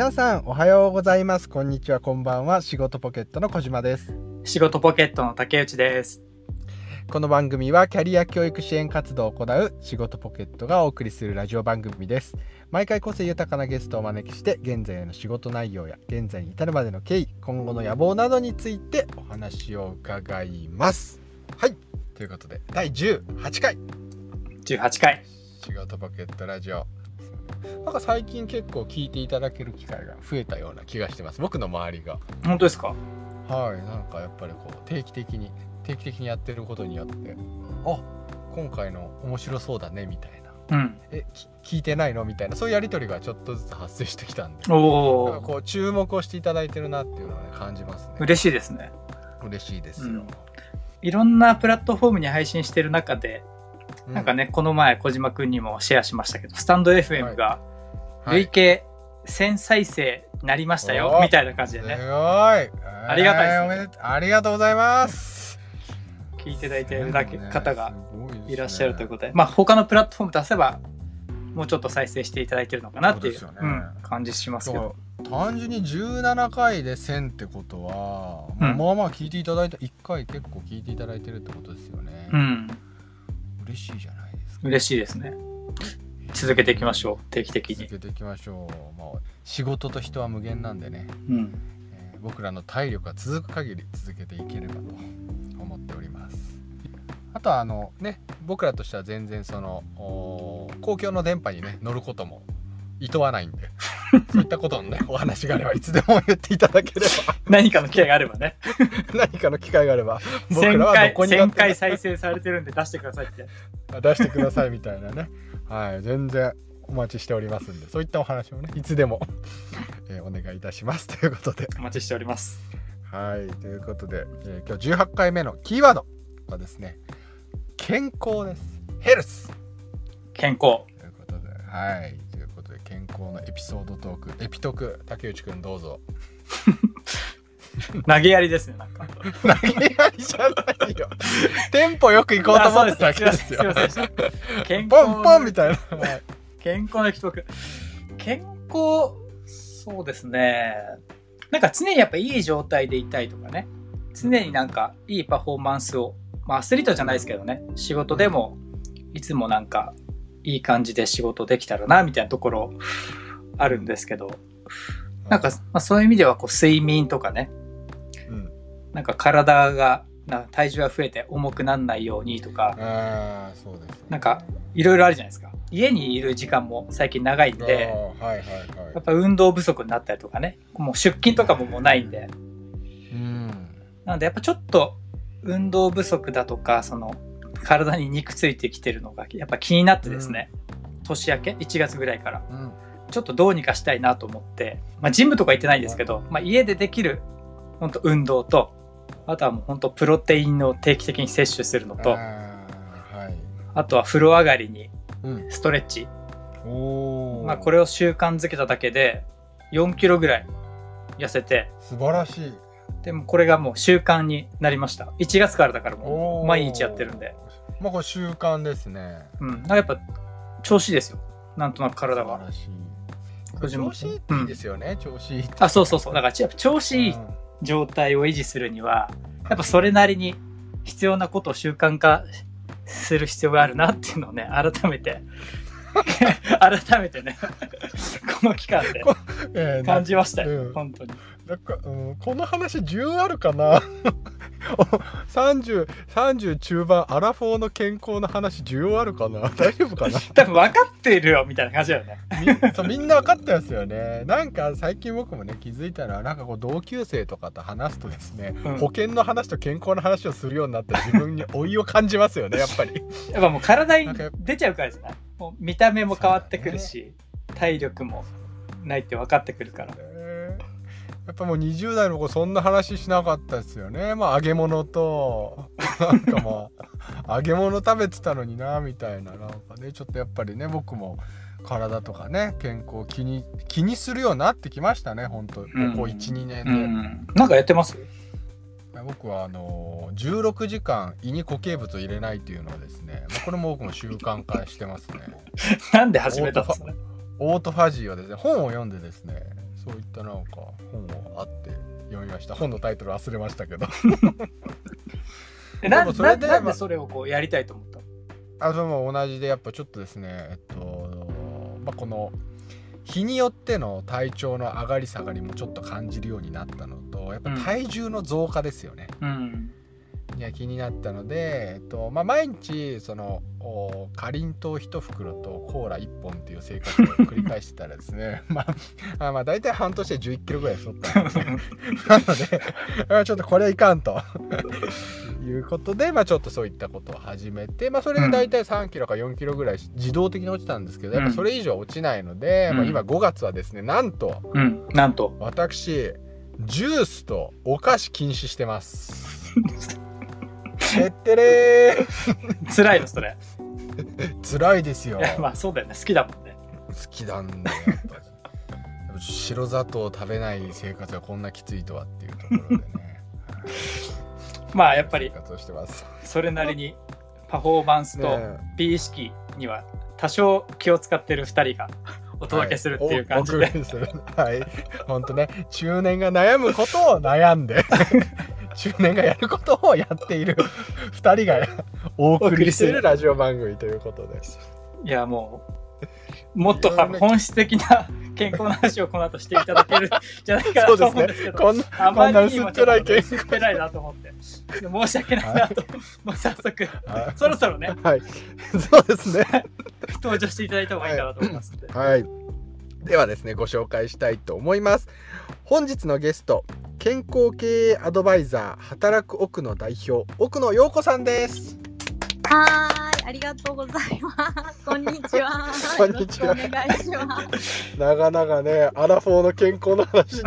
皆さんおはようございます。こんにちは。こんばんは。仕事ポケットの小島です。仕事ポケットの竹内です。この番組はキャリア教育支援活動を行う仕事ポケットがお送りするラジオ番組です。毎回個性豊かなゲストをお招きして現在の仕事内容や現在に至るまでの経緯今後の野望などについてお話を伺います。はい。ということで第18回。18回。仕事ポケットラジオなんか最近結構聞いていただける機会が増えたような気がしてます。僕の周りが。本当ですか？はい。なんかやっぱりこう定期的に定期的にやってることによってあ今回の面白そうだねみたいな。うん。えき聞いてないの？みたいなそういうやり取りがちょっとずつ発生してきたんで。おお。なんかこう注目をしていただいてるなっていうのはね感じますね。嬉しいですね。嬉しいですよ、うん。いろんなプラットフォームに配信してる中で、うなんかね、この前小島くんにもシェアしましたけど、スタンド FM がはい。累計1000再生になりましたよ、おー。みたいな感じですね。ごい。ありがたいですね。ありがとうございます。聞いていただいてるだけ、ね。方がいらっしゃるということで、まあ他のプラットフォーム出せば、もうちょっと再生していただいてるのかなっていうね。うん感じしますけど。単純に17回で1000ってことは、まあうん。まあまあ聞いていただいた1回結構聞いていただいてるってことですよね、うん。嬉しいじゃないですか嬉しいですね。続けていきましょう、定期的に続。けていきましょう、まあ、仕事と人は無限なんでね、うん。えー僕らの体力が続く限り続けていければと思っておりますあとはあのね僕らとしては全然その公共の電波にね乗ることも厭わないんで。そういったことのね お話があればいつでも言っていただければ。何かの機会があればね。何かの機会があれば僕ら1000はど回、1000こにだって回再生されてるんで出してくださいって。出してくださいみたいなね。はい全然お待ちしておりますんでそういったお話もねいつでも、えーお願いいたします。ということで。お待ちしております。はいということで、えー今日18回目のキーワードはですね健康です。ヘルス。健康。ということではいということで健康のエピソードトークエピトク竹内くんどうぞ 投げやりですね、なんか。投げやりじゃないよテンポよく行こうと思ってただけですよ健ポンポンみいたいな、はい健康の人トーク。健康、そうですね。なんか常にやっぱいい状態でいたいとかね。常になんかいいパフォーマンスを、まあアスリートじゃないですけどね。仕事でもいつもなんかいい感じで仕事できたらな、みたいなところあるんですけど。なんか、まあ、そういう意味ではこう睡眠とかね。うんなんか体が、な体重が増えて重くならないようにとか、ああそうですねなんかいろいろあるじゃないですか。家にいる時間も最近長いんで、はいはいはいやっぱ運動不足になったりとかね、もう出勤とかももうないんで、うんなのでやっぱちょっと運動不足だとか、その体に肉ついてきてるのがやっぱ気になってですね、年明け？1月ぐらいから。うん。ちょっとどうにかしたいなと思って、まあジムとか行ってないんですけど、まあ家でできる本当運動と、あとはもう本当プロテインを定期的に摂取するのと、あーはい。あとは風呂上がりにうん。ストレッチ。おおまあこれを習慣づけただけで4キロぐらい痩せて、素晴らしい。でもこれがもう習慣になりました。1月からだからもう毎日やってるんで。まあこれ習慣ですねうん。なんかやっぱ調子ですよ。なんとなく体が。調子いいっていいですよね、調子いいあ、そうそうそう。だからやっぱ調子いいうん状態を維持するには、やっぱそれなりに必要なことを習慣化する必要があるなっていうのをね、改めて、改めてね、この期間でえー感じましたよ。うん本当に。なんか、うん、この話需要あるかな？30、30中盤アラフォーの健康の話需要あるかな？大丈夫かな？多分分かってるよみたいな感じだよね。みそうみんな分かってますよね。なんか最近僕もね気づいたのはなんかこう同級生とかと話すとですね、うん。保険の話と健康の話をするようになって自分に老いを感じますよねやっぱり。やっぱもう体に出ちゃうからじゃないもう見た目も変わってくるし、体力もないって分かってくるから。ねやっぱもう20代の子そんな話しなかったですよね。まあ揚げ物となんかまあ 揚げ物食べてたのになみたいな。なんかねちょっとやっぱりね僕も体とかね健康気に気にするようになってきましたね本当ここうん12年で、うん。なんかやってます？僕はあのー16時間胃に固形物を入れないっていうのはですねまあこれも僕も習慣化してますね。なんで始めたんですか？オートファジーをですね本を読んでですねそういったなんか本をあって読みました。本のタイトル忘れましたけど。えなでもそれでななんまあでそれをこうやりたいと思ったの？あその同じでやっぱちょっとですねえっと、まあ、この日によっての体調の上がり下がりもちょっと感じるようになったのとやっぱ体重の増加ですよね、うん。いや気になったので、えっとまあ、毎日そのおかりんとう1袋とコーラ1本っていう生活を繰り返してたらですね まああまあ大体半年で1 1キロぐらい太ったんですね なのであちょっとこれはいかんということで、まあ、ちょっとそういったことを始めて、まあ、それで大体3キロか4キロぐらい自動的に落ちたんですけどやっぱそれ以上落ちないので、うんまあ、今5月はですねなんとうん。なんと。私ジュースとお菓子禁止してます。てってれー。辛いの、それ。辛いですよ。いや、まあそうだよね。好きだもんね。好きなんだよやっぱり。白砂糖を食べない生活がこんなきついとはっていうところでね。まあやっぱり生活をしてます。それなりにパフォーマンスとね美意識には多少気を使ってる2人がお届けするっていう感じで、はい。本当ね。中年が悩むことを悩んで中年がやることをやっている 2人がお送りする。ラジオ番組ということです。いやもうもっと本質的な健康の話をこの後していただけるん じゃないかなと思うんですけど。こんなあまりにもちょっと薄っぺらい健康薄っぺらいなと思って。申し訳ない。なと、もう早速はい。そろそろね。はい、そうですね。登場していただいた方がいいかなと思いますので、はい。ではですね、ご紹介したいと思います。本日のゲスト、健康経営アドバイザー、働く奥の代表、奥野陽子さんです。はーい、ありがとうございます。こんにちは。こんにちはお願いします。長々ね、アラフォーの健康の話に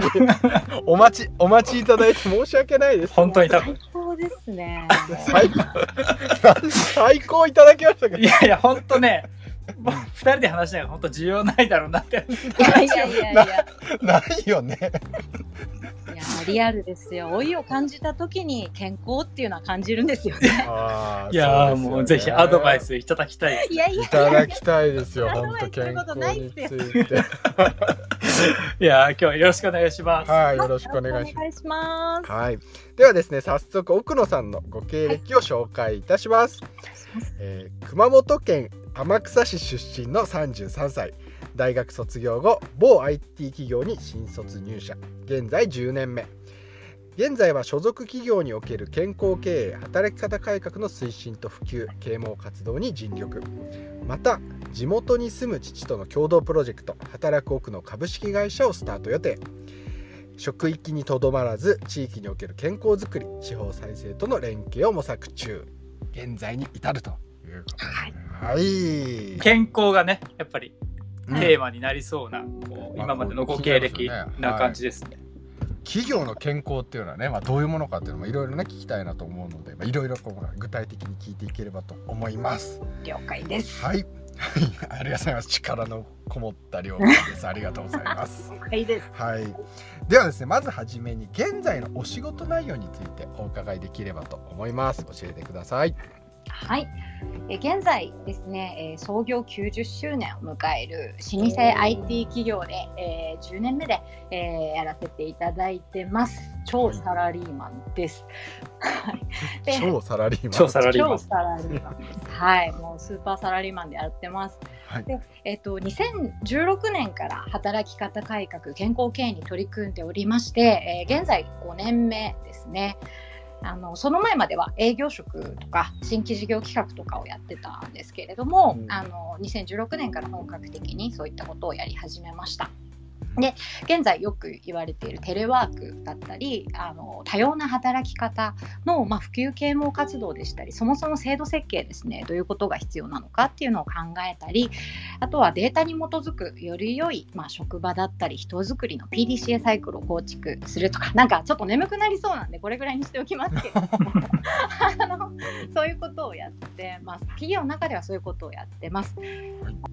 お待ち、お待ちいただいて申し訳ないです。本当に多分最高ですね。最高、最高いただきましたけど。いやいや本当ねもう2人で話しながら本当需要ないだろうなっていやいやいやいや、いないよね。やリアルですよ。老いを感じた時に健康っていうのは感じるんですよね。いやもうぜひアドバイスいただきたいいやいやいただきたいですよ、本当健康について。いやー今日はよろしくお願いします、はい、よろしくお願いしますお。願いします。はい、ではですね早速奥野さんのご経歴を紹介いたします、えー熊本県天草市出身の33歳大学卒業後某 IT 企業に新卒入社。現在10年目現在は所属企業における健康経営働き方改革の推進と普及啓蒙活動に尽力。また地元に住む父との共同プロジェクト働く奥の株式会社をスタート予定。職域にとどまらず地域における健康づくり地方再生との連携を模索中。現在に至るということで。はい、健康がねやっぱりうん。テーマになりそうな、こうまあ今までのご経歴な感じですね、企業の健康っていうのはね、まあ、どういうものかっていうのもいろいろね聞きたいなと思うのでまあいろいろこう具体的に聞いていければと思います。了解です。はい ありがとうございます。力のこもった料理です。ありがとうございます。了解です。はい。ではですねまずはじめに現在のお仕事内容についてお伺いできればと思います。教えてくださいはい。え現在ですね、えー創業90周年を迎える老舗 IT 企業で、えー10年目で、えーやらせていただいてます。超サラリーマンです。はい で超サラリーマン超サラリーマン超サラリーマンです。はい、もうスーパーサラリーマンでやってます。はいで、えっ、と2016年から働き方改革、健康経営に取り組んでおりまして、えー現在5年目ですね。あのその前までは営業職とか新規事業企画とかをやってたんですけれども、うんあの2016年から本格的にそういったことをやり始めました。で現在よく言われているテレワークだったりあの多様な働き方の、まあ、普及啓蒙活動でしたりそもそも制度設計ですねどういうことが必要なのかっていうのを考えたりあとはデータに基づくより良い、まあ、職場だったり人づくりの PDCA サイクルを構築するとかなんかちょっと眠くなりそうなんでこれぐらいにしておきますけれど。も あのそういうことをやってます。企業の中ではそういうことをやってます。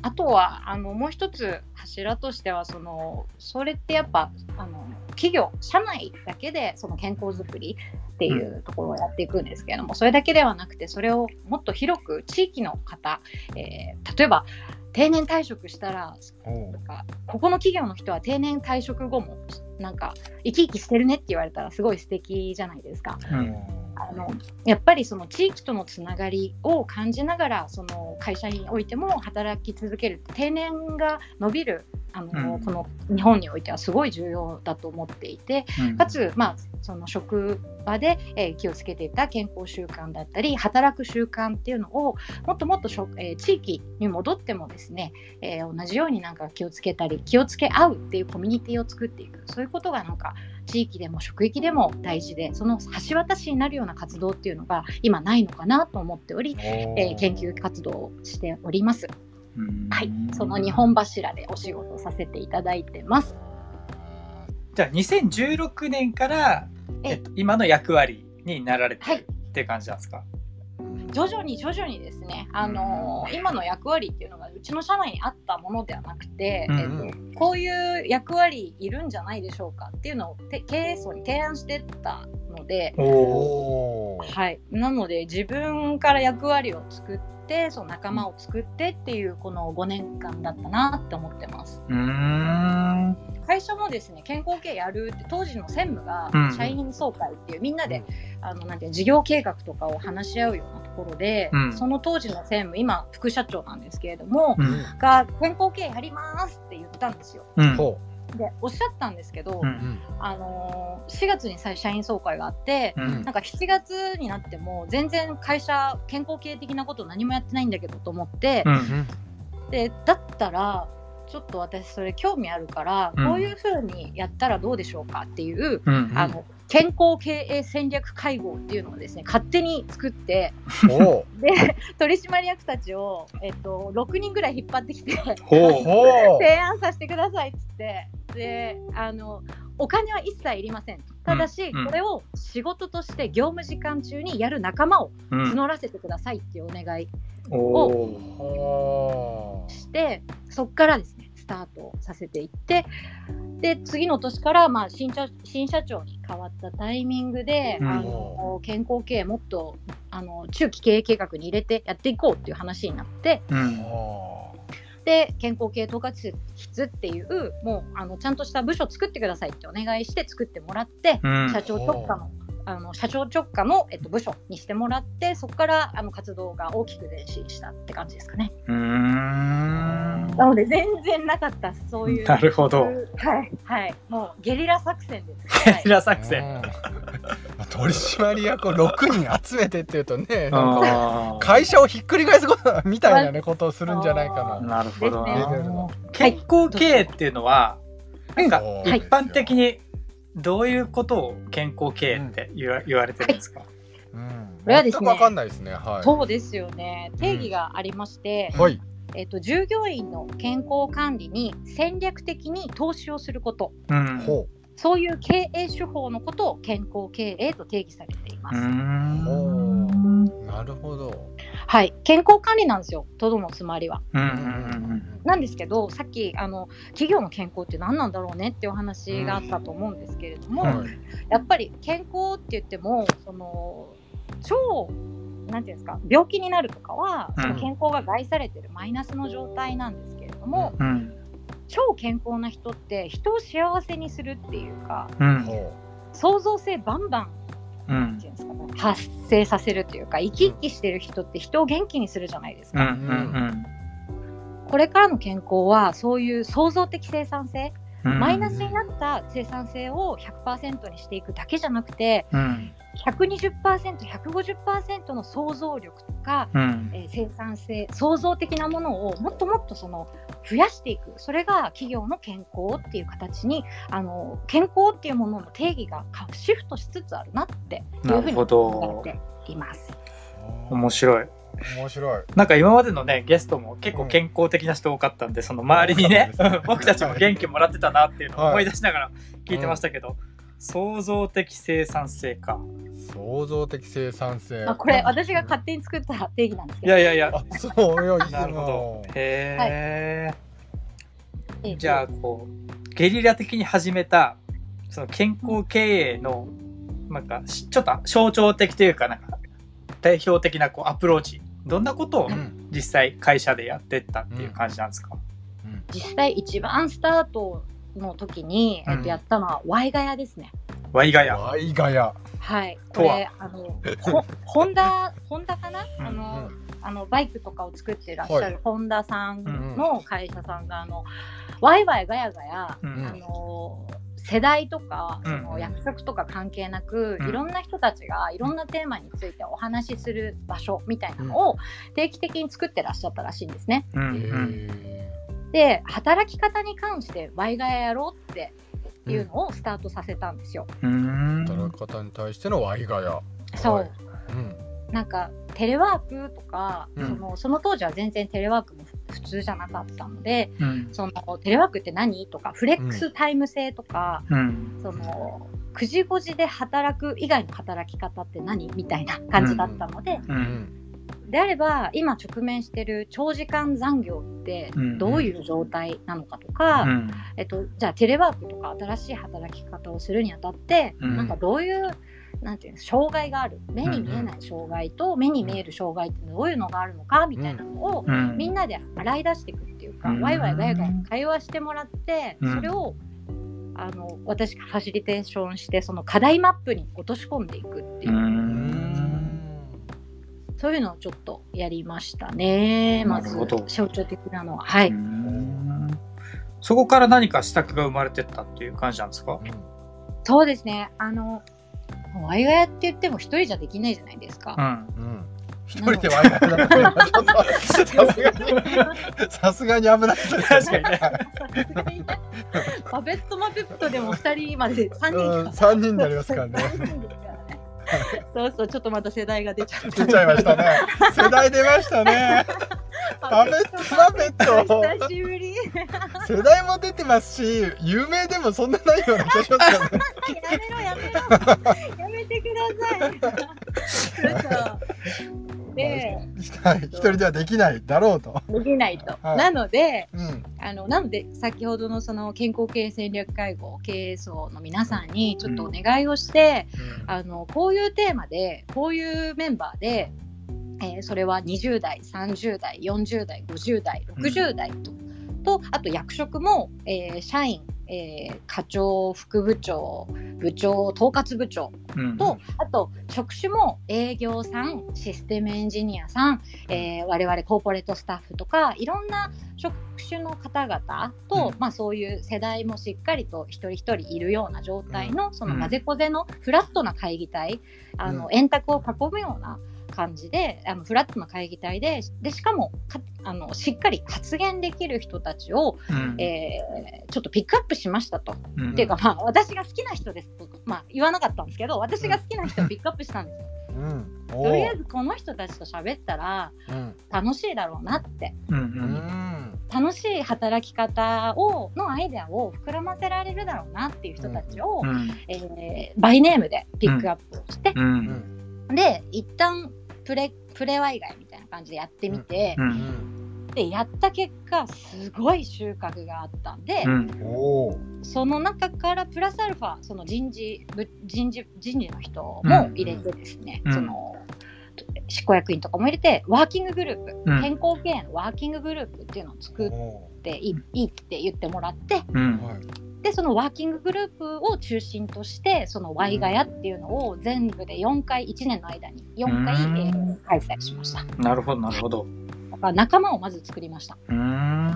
あとはあのもう一つ柱としてはそのそれってやっぱあの企業社内だけでその健康づくりっていうところをやっていくんですけれども、それだけではなくてそれをもっと広く地域の方、えー例えば定年退職したらおうなんかここの企業の人は定年退職後もなんか生き生きしてるねって言われたらすごい素敵じゃないですか。うんあのやっぱりその地域とのつながりを感じながらその会社においても働き続ける定年が伸びるあの、うん。この日本においてはすごい重要だと思っていてうん。かつ、まあ、その職場で、えー気をつけていた健康習慣だったり働く習慣っていうのをもっともっとしょ、えー地域に戻ってもですね、えー同じようになんか気をつけたり気をつけ合うっていうコミュニティを作っていく。そういうことがなんか地域でも職域でも大事でその橋渡しになるような活動っていうのが今ないのかなと思っており、えー研究活動をしております。うん。はい、その2本柱でお仕事をさせていただいてます。じゃあ2016年から、ええ。っと、今の役割になられてはいるって感じなんですか、徐々に徐々にですね、あのー今の役割っていうのがうちの社内にあったものではなくて、うんえっと、こういう役割いるんじゃないでしょうかっていうのをて経営層に提案してったので、はい、なので自分から役割を作ってその仲間を作ってっていうこの5年間だったなって思ってます。うーん。会社もですね健康系やるって当時の専務がうん社員総会っていうみんなで、あのなんていうの事業計画とかを話し合うようなところで、うん。その当時の専務今副社長なんですけれども、うん。が健康系やりますって言ったんですよ。でおっしゃったんですけど、うううん。んあのー4月にさ社員総会があって、うん。なんか7月になっても全然会社健康系的なこと何もやってないんだけどと思って、うんでだったらちょっと私それ興味あるから、うん。こういうふうにやったらどうでしょうかっていう、うん。あの健康経営戦略会合っていうのをですね勝手に作って で取締役たちを、えっと、6人ぐらい引っ張ってきて提案させてくださいっつって。であのお金は一切いりませんただし、うんうん。これを仕事として業務時間中にやる仲間をうん。募らせてくださいっていうお願いおおほうしてそこからですねスタートさせていってで次の年から、まあ、新社新社長に変わったタイミングで、うん。あの健康経営もっとあの中期経営計画に入れてやっていこうっていう話になってうん。ほで健康経営統括室っていうもうあのちゃんとした部署を作ってくださいってお願いして作ってもらって、うん。社長直下のあの社長直下の、えっと、部署にしてもらってそこからあの活動が大きく前進したって感じですかね。うーん。なので全然なかったそういう。なるほど。はい。はい。もうゲリラ作戦です。はい。ゲリラ作う戦。うん。取締役を6人集めてっていうとねなんか会社をひっくり返すことみたいなねことをするんじゃないかな。なるほど。ですね。レベルの健康経営っていうのは、なんかはい。一般的にどういうことを健康経営って言わ,、言われてるんですか、うん。これはかんないですね。はい。そうですよね。定義がありまして、はい。えっと、従業員の健康管理に戦略的に投資をすること。うん。ほそういう経営手法のことを健康経営と定義されています。なるほど。はい、健康管理なんですよ、とどのつまりは。うんうんなんですけど、さっきあの企業の健康って何なんだろうねっていうお話があったと思うんですけれども、うんはい。やっぱり健康って言っても、その超なんていうんですか病気になるとかは、うん。その健康が害されてるマイナスの状態なんですけれども、うん。うん超健康な人って人を幸せにするっていうかうん。ほ創造性バンバンていうんですかね、発生させるというか生き生きしてる人って人を元気にするじゃないですうんうか。ん。これからの健康はそういう創造的生産性、うん。マイナスになった生産性を100%にしていくだけじゃなくてうん、120%150% の想像力とか、うん、えー生産性創造的なものをもっともっとその増やしていくそれが企業の健康っていう形にあの健康っていうものの定義がかシフトしつつあるなっていうふうに思どっています。う。面白い面白い。なんか今までのねゲストも結構健康的な人多かったんで、その周りにね 僕たちも元気もらってたなっていうのをはい思い出しながら聞いてましたけど、創造的生産性か創造的生産性。あこれ私が勝手に作った定義なんですけど。いやいやいや。あ、そうよ。な。るほど。へえ、えーと。じゃあこうゲリラ的に始めたその健康経営のなんかしちょっと象徴的というかなんか代表的なこうアプローチ。どんなことをうん。実際会社でやってったっていう感じなんですか、うん。実際一番スタートの時に、えっうん。と、やったのはワイガヤですね。ワイガヤ。ワイガヤはい。これ、あの、ほホンダ、ホンダかな、うんあの、うん。あの、バイクとかを作ってらっしゃはい。るホンダさんの会社さんが、あの、ワイワイガヤガヤ、うんあの、世代とか、そうんの約束とか関係なく、うん。いろんな人たちがいろんなテーマについてお話しする場所みたいなのを定期的に作ってらっしゃったらしいんですね。うんうん。へで、働き方に関してワイガヤやろうっていうのをスタートさせたんですよ。うーん。ー働き方に対してのワイガヤ。そう。はい。うん。なんかテレワークとか、うん。そのその当時は全然テレワークも普通じゃなかったのでうん。そのテレワークって何とかフレックスタイム制とか、うん。その9時5時で働く以外の働き方って何みたいな感じだったので、ううんんであれば今直面してる長時間残業ってうんどういう状態なのかとか、うん。えっと、じゃあテレワークとか新しい働き方をするにあたって、うん。なんかどういうなんていうの障害がある目に見えない障害と目に見える障害ってどういうのがあるのかみたいなのを、うんみんなで洗い出していくっていうか、うんワイワイガヤガヤ会話してもらって、うん。それをあの私がファシリテーションしてその課題マップに落とし込んでいくっていうう、んそういうのをちょっとやりましたね。まず象徴的なのは。はい、うん。そこから何か施策が生まれてったっていう感じなんですか？そうですね。あのワイガヤって言っても一人じゃできないじゃないですか。うん。うん。一人でワイガヤさすがにさすがに危ないですね。確かにね。さすがにね。パペットマペットでも2人まで3人うん。か三人になりますからね そうそうちょっとまた世代が出ちゃった出ちゃいましたね。世代出ましたね。パペットマペット久しぶり。世代も出てますし有名でもそんなないような気がしますよね。やめろやめろ。やめてください。嘘ではい一人ではできないだろうと。できないと、はい。なのでうん。あのなので先ほどのその健康経営戦略会合経営層の皆さんにちょっとお願いをして、あのこういうテーマでこういうメンバーで、えーそれは20代30代40代50代60代と,、とあと役職も、えー社員、えー課長副部長部長統括部長うんと、あと職種も営業さんシステムエンジニアさん、えー我々コーポレートスタッフとかいろんな職種の方々と、うん。まあ、そういう世代もしっかりと一人一人いるような状態の、そのうん。混ぜこぜのフラットな会議体、あのうん。円卓を囲むような感じであのフラットな会議体ででしかもかあのしっかり発言できる人たちを、うん。えーちょっとピックアップしましたと。うん。っていうかまあ私が好きな人ですと、まあ、言わなかったんですけど私が好きな人をピックアップしたんですよ。うん。おとりあえずこの人たちと喋ったらうん。楽しいだろうなって。うん楽しい働き方をのアイデアを膨らませられるだろうなっていう人たちを、うん。えーバイネームでピックアップしてう、うんん。で一旦プレプレワイガイみたいな感じでやってみてう、うん。んでやった結果すごい収穫があったんで、うん。その中からプラスアルファその人事部人事人事の人も入れてですね、うん。その執行役員とかも入れてワーキンググループ、うん。健康経営のワーキンググループっていうのを作っおていいって言ってもらってうん。ーはいでそのワーキンググループを中心としてそのワイガヤっていうのを全部で4回1年の間に4回、うんえー開催しました。なるほどなるほど。だから仲間をまず作りました。うん。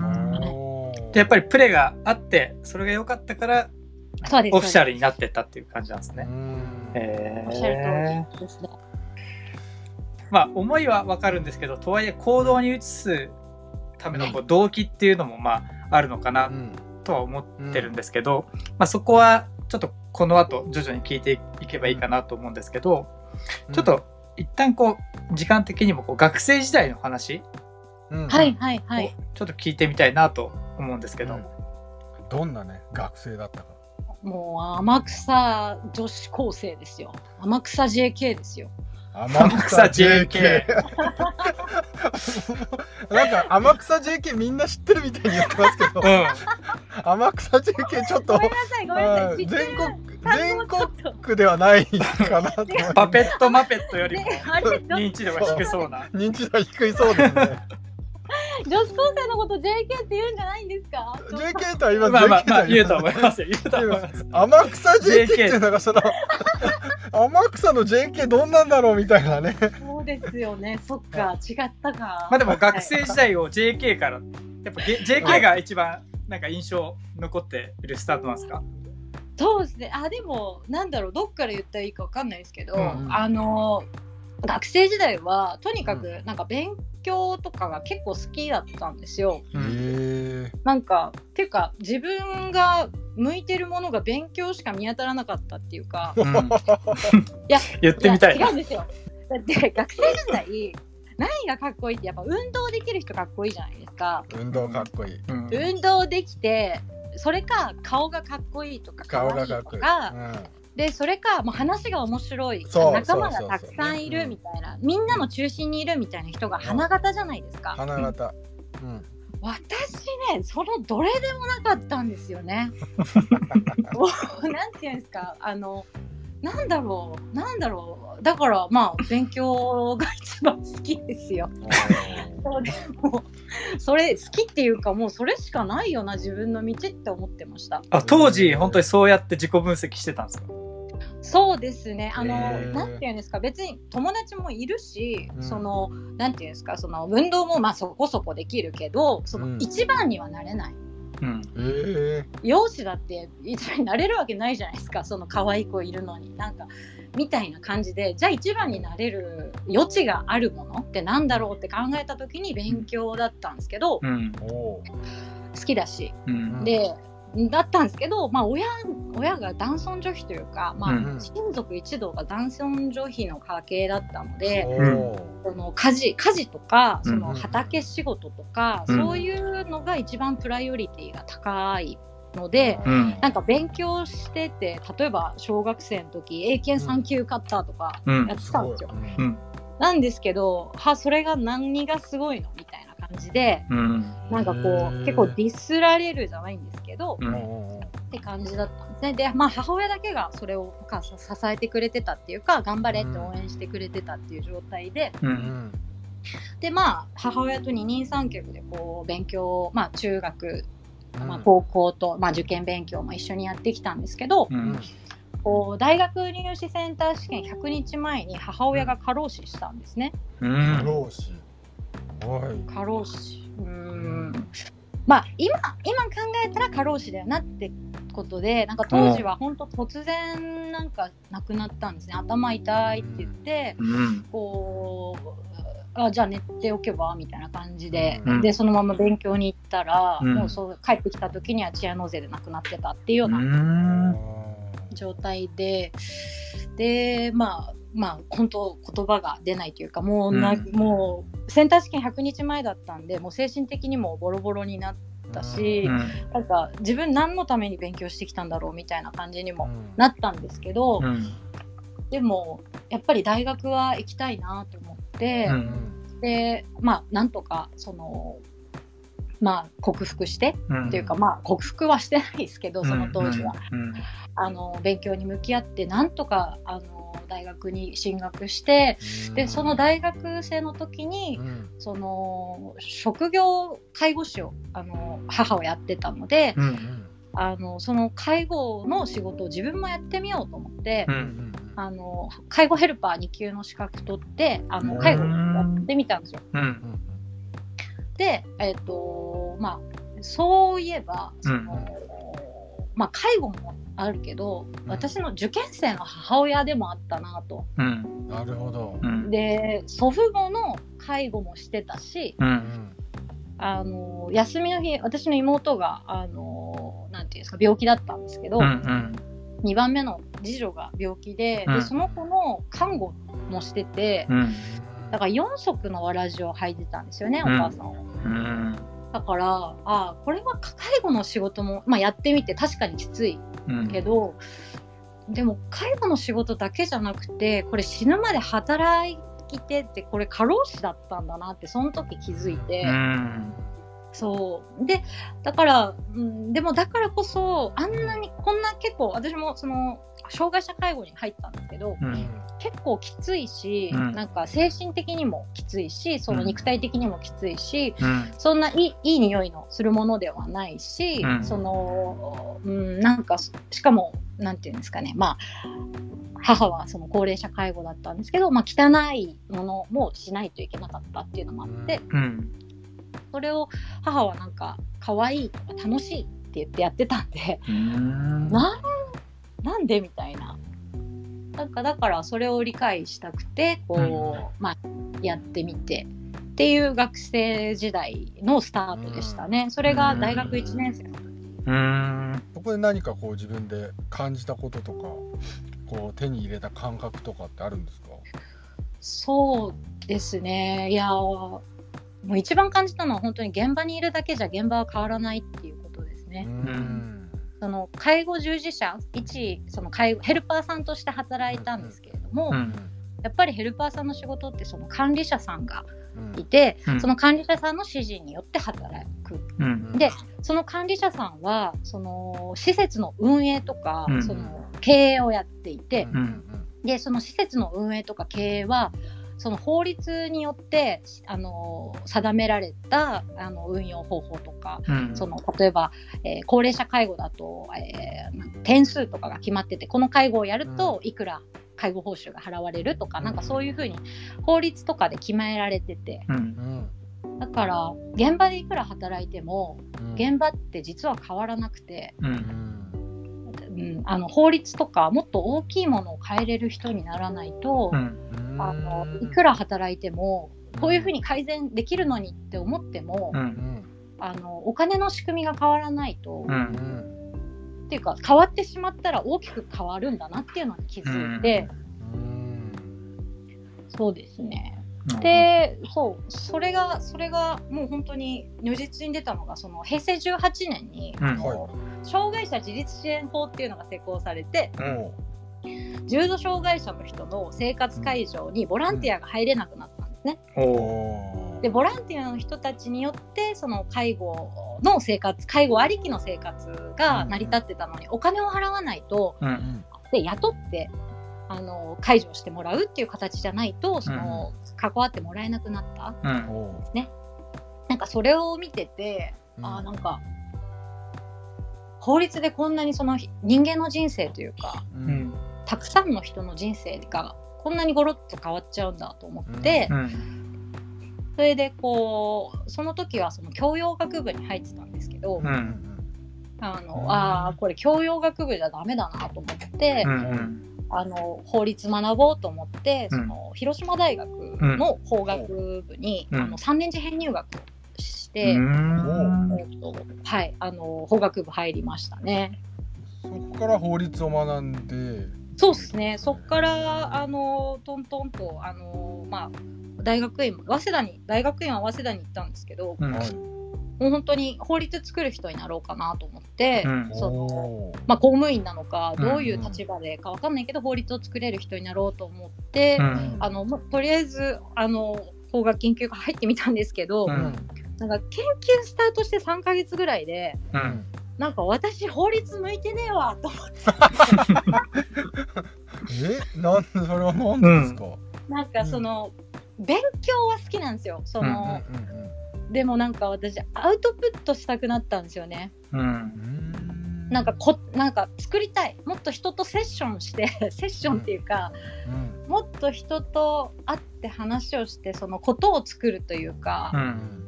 やっぱりプレーがあってそれが良かったからそうです。オフィシャルになってったっていう感じなんですね。うんへですおっしゃる通りですね。まあ思いはわかるんですけどとはいえ行動に移すためのこう動機っていうのもまああるのかな。うんとは思ってるんですけど、まあ、そこはちょっとこの後徐々に聞いていけばいいかなと思うんですけど、ちょっと一旦こう時間的にもこう学生時代の話うん。はいはいはをいちょっと聞いてみたいなと思うんですけど、うん。どんなね学生だったか。もう天草女子高生ですよ。天草 JK ですよ天草 JK なんか天草 JK みんな知ってるみたいに言ってますけど。うん。天草 JK ちょっとごめんなさいごめんなさはい。全国単全語ちょっと国ではないかなとパペットマペットよりも認知度が低そうな。認知度低いそうですね 女子高生のこと JK って言うんじゃないんですか？JK とは言います。まあまあまあ、言うと思いますよ。言うと思います。天草 JK っていうのがその 天草の JK どんなんだろうみたいなね。そうですよね。そっか。違ったか。まあでも学生時代を JK から、やっぱゲ JK が一番なんか印象残っているスタートなんですか？そうですね。あでもなんだろう。どっから言ったらいいかわかんないですけど、うんあの学生時代はとにかくなんか勉強とかが結構好きだったんですよ。なんかっていうか自分が向いてるものが勉強しか見当たらなかったっていうか。うん。や 言ってみたい。や違うんですよ。だって学生時代何がかっこいいってやっぱ運動できる人かっこいいじゃないですか。運動かっこいい。うん。運動できてそれか顔がかっこいいとか可顔がかっこいい、とかうんでそれか、まあ、話が面白い仲間がたくさんいるみたいなみんなの中心にいるみたいな人が花形じゃないですか、花形、うん、私ねそのどれでもなかったんですよね。なんていうんですかあのなんだろうなんだろう。だからまあ勉強が一番好きですよ。そうでもそれ好きっていうかもうそれしかないよな自分の道って思ってました。あ当時本当にそうやって自己分析してたんですか？そうですね。あの、へーなんていうんですか、別に友達もいるし、うんその、なんていうんですか、その運動もまあそこそこできるけど、そうんの一番にはなれない。うん容姿だって一番になれるわけないじゃないですか、その可愛い子いるのに。なんか、みたいな感じで、じゃあ一番になれる余地があるものってなんだろうって考えた時に勉強だったんですけど、うん好きだし。うんで、だったんですけど、まあ、親親が男尊女卑というか、まあうん親族一同が男尊女卑の家系だったので、おその家事家事とかそうん。の畑仕事とか、うん。そういうのが一番プライオリティが高いので、うん。なんか勉強してて例えば小学生の時英検3級買ったとかうん。やってたんですよ。うん。なんですけどはそれが何がすごいの？みたいじでうん。なんかこう結構ディスられるじゃないんですけど、うん。って感じだったんですね。で、まあ、母親だけがそれをか支えてくれてたっていうか頑張れって応援してくれてたっていう状態で、ううん。んでまあ母親と二人三脚でこう勉強を、まあ、中学、うん。まあ、高校と、まあ、受験勉強も一緒にやってきたんですけど、うん。こう大学入試センター試験100日前に母親が過労死したんですね。うん。老子はい。過労死。うーん。まあ今今考えたら過労死だよなってことでなんか当時は本当突然なんか亡くなったんですね。頭痛いって言ってうん。こうあじゃあ寝ておけばみたいな感じで、うん。でそのまま勉強に行ったら、うん。もうそう帰ってきた時にはチアノーゼで亡くなってたっていうよううなん。状態で。でまあまあ本当言葉が出ないというかもうな、うん。もうセンター試験100日前だったんでもう精神的にもボロボロになったし、うん。なんか自分何のために勉強してきたんだろうみたいな感じにもうん。なったんですけど、うん。でもやっぱり大学は行きたいなと思って、うん。でまあなんとかそのまあ克服してうん。っていうかまあ克服はしてないですけどその当時は、うん。あの勉強に向き合ってなんとかあの大学に進学してでその大学生の時にうん。その職業介護士をあの母はやってたので、あのその介護の仕事を自分もやってみようと思って、うんあの介護ヘルパー2級の資格取ってあのうん介護をやってみたんですよ。うんで、えっとまあ、そういえばその、まあ、介護もあるけどうん。私の受験生の母親でもあったなと。うん。なるほど。うん。で祖父母の介護もしてたしううん。んあの休みの日私の妹があのなんていうんですか病気だったんですけど、うん2番目の次女が病気で,、うん。でその子の看護もしてて、うんだから4足のわらじを履いてたんですよね、うん。お母さんは。うん。だからああこれは介護の仕事も、まあ、やってみて確かにきついうん。けど、でも介護の仕事だけじゃなくてこれ死ぬまで働いてってこれ過労死だったんだなってその時気づいて、うんそう。でだから、うん、でもだからこそあんなにこんな結構私もその障害者介護に入ったんですけど、うん。結構きついし、うん。なんか精神的にもきついしその肉体的にもきついし、うん。そんないいいい匂いのするものではないし、うん。その、うん、なんかししかもなんていうんですかねまあ母はその高齢者介護だったんですけど、まあ、汚いものもしないといけなかったっていうのもあって、うんそれを母はなんか可愛いとか楽しいって言ってやってたんでうん。なんなんでみたいな。なんかだからそれを理解したくてこう、まあ、やってみて。っていう学生時代のスタートでしたね。それが大学1年生の時。うん。そこで何かこう自分で感じたこととかこう手に入れた感覚とかってあるんですか？そうですね。いやーもう一番感じたのは本当に現場にいるだけじゃ現場は変わらないっていうことですね。ん。その介護従事者一その介護ヘルパーさんとして働いたんですけれども、うん。やっぱりヘルパーさんの仕事ってその管理者さんがうん。いて、うん。その管理者さんの指示によって働く。うん。でその管理者さんはその施設の運営とか、うん。その経営をやっていて、うん。でその施設の運営とか経営はその法律によってあの定められたあの運用方法とか、うん。その例えば、えー高齢者介護だと、えー点数とかが決まっててこの介護をやるといくら介護報酬が払われるとか、うんなんかそういうふうに法律とかで決められてて。うん。うんだから現場でいくら働いてもうん。現場って実は変わらなくて、ううんんうん、あの法律とかもっと大きいものを変えれる人にならないと。うん。あのいくら働いてもこういうふうに改善できるのにって思っても、ううん。んあのお金の仕組みが変わらないと、ううん。んっていうか変わってしまったら大きく変わるんだなっていうのに気づいて、うん。そうですね。うん。でそうそれがそれがもう本当に如実に出たのがその平成18年に、うん。障害者自立支援法っていうのが施行されておう重度障害者の人の生活会場にボランティアが入れなくなったんですね。おーおうでボランティアの人たちによってその介護の生活介護ありきの生活が成り立ってたのに、お金を払わないとううんん。で雇ってあの介助してもらうっていう形じゃないとその、関わってもらえなくなった。うん。おう。なんかそれを見てて、あーなんか法律でこんなにその人間の人生というかううん。んたくさんの人の人生がこんなにゴロッと変わっちゃうんだと思って、うん。それでこうその時はその教養学部に入ってたんですけど、うん。あのうん。あーこれ教養学部じゃダメだなと思って、うんあの法律学ぼうと思って、うん。その広島大学の法学部に、うん。あの3年次編入学をしうて、ん。えっとはい、あの法学部入りましたね。そこから法律を学んで。そうですね。そっからあのトントンとあのまあ大学院早稲田に大学院は早稲田に行ったんですけど、うん。はいもう本当に法律作る人になろうかなと思って、うん。そのまあ、公務員なのかうん。どういう立場でかわかんないけど、法律を作れる人になろうと思って、うん。あのまとりあえずあの法学研究科入ってみたんですけど、うん。なんか研究スタートして3ヶ月ぐらいでうん。なんか私法律向いてねえわと思って。えなんでそれはなんでですか？なんかその、勉強は好きなんですよ。その、うんうんでもなんか私アウトプットしたくなったんですよね。うん。うんなんかこなんか作りたい。もっと人とセッションして セッションっていうか、うん。もっと人と会って話をしてそのことを作るというか、うん。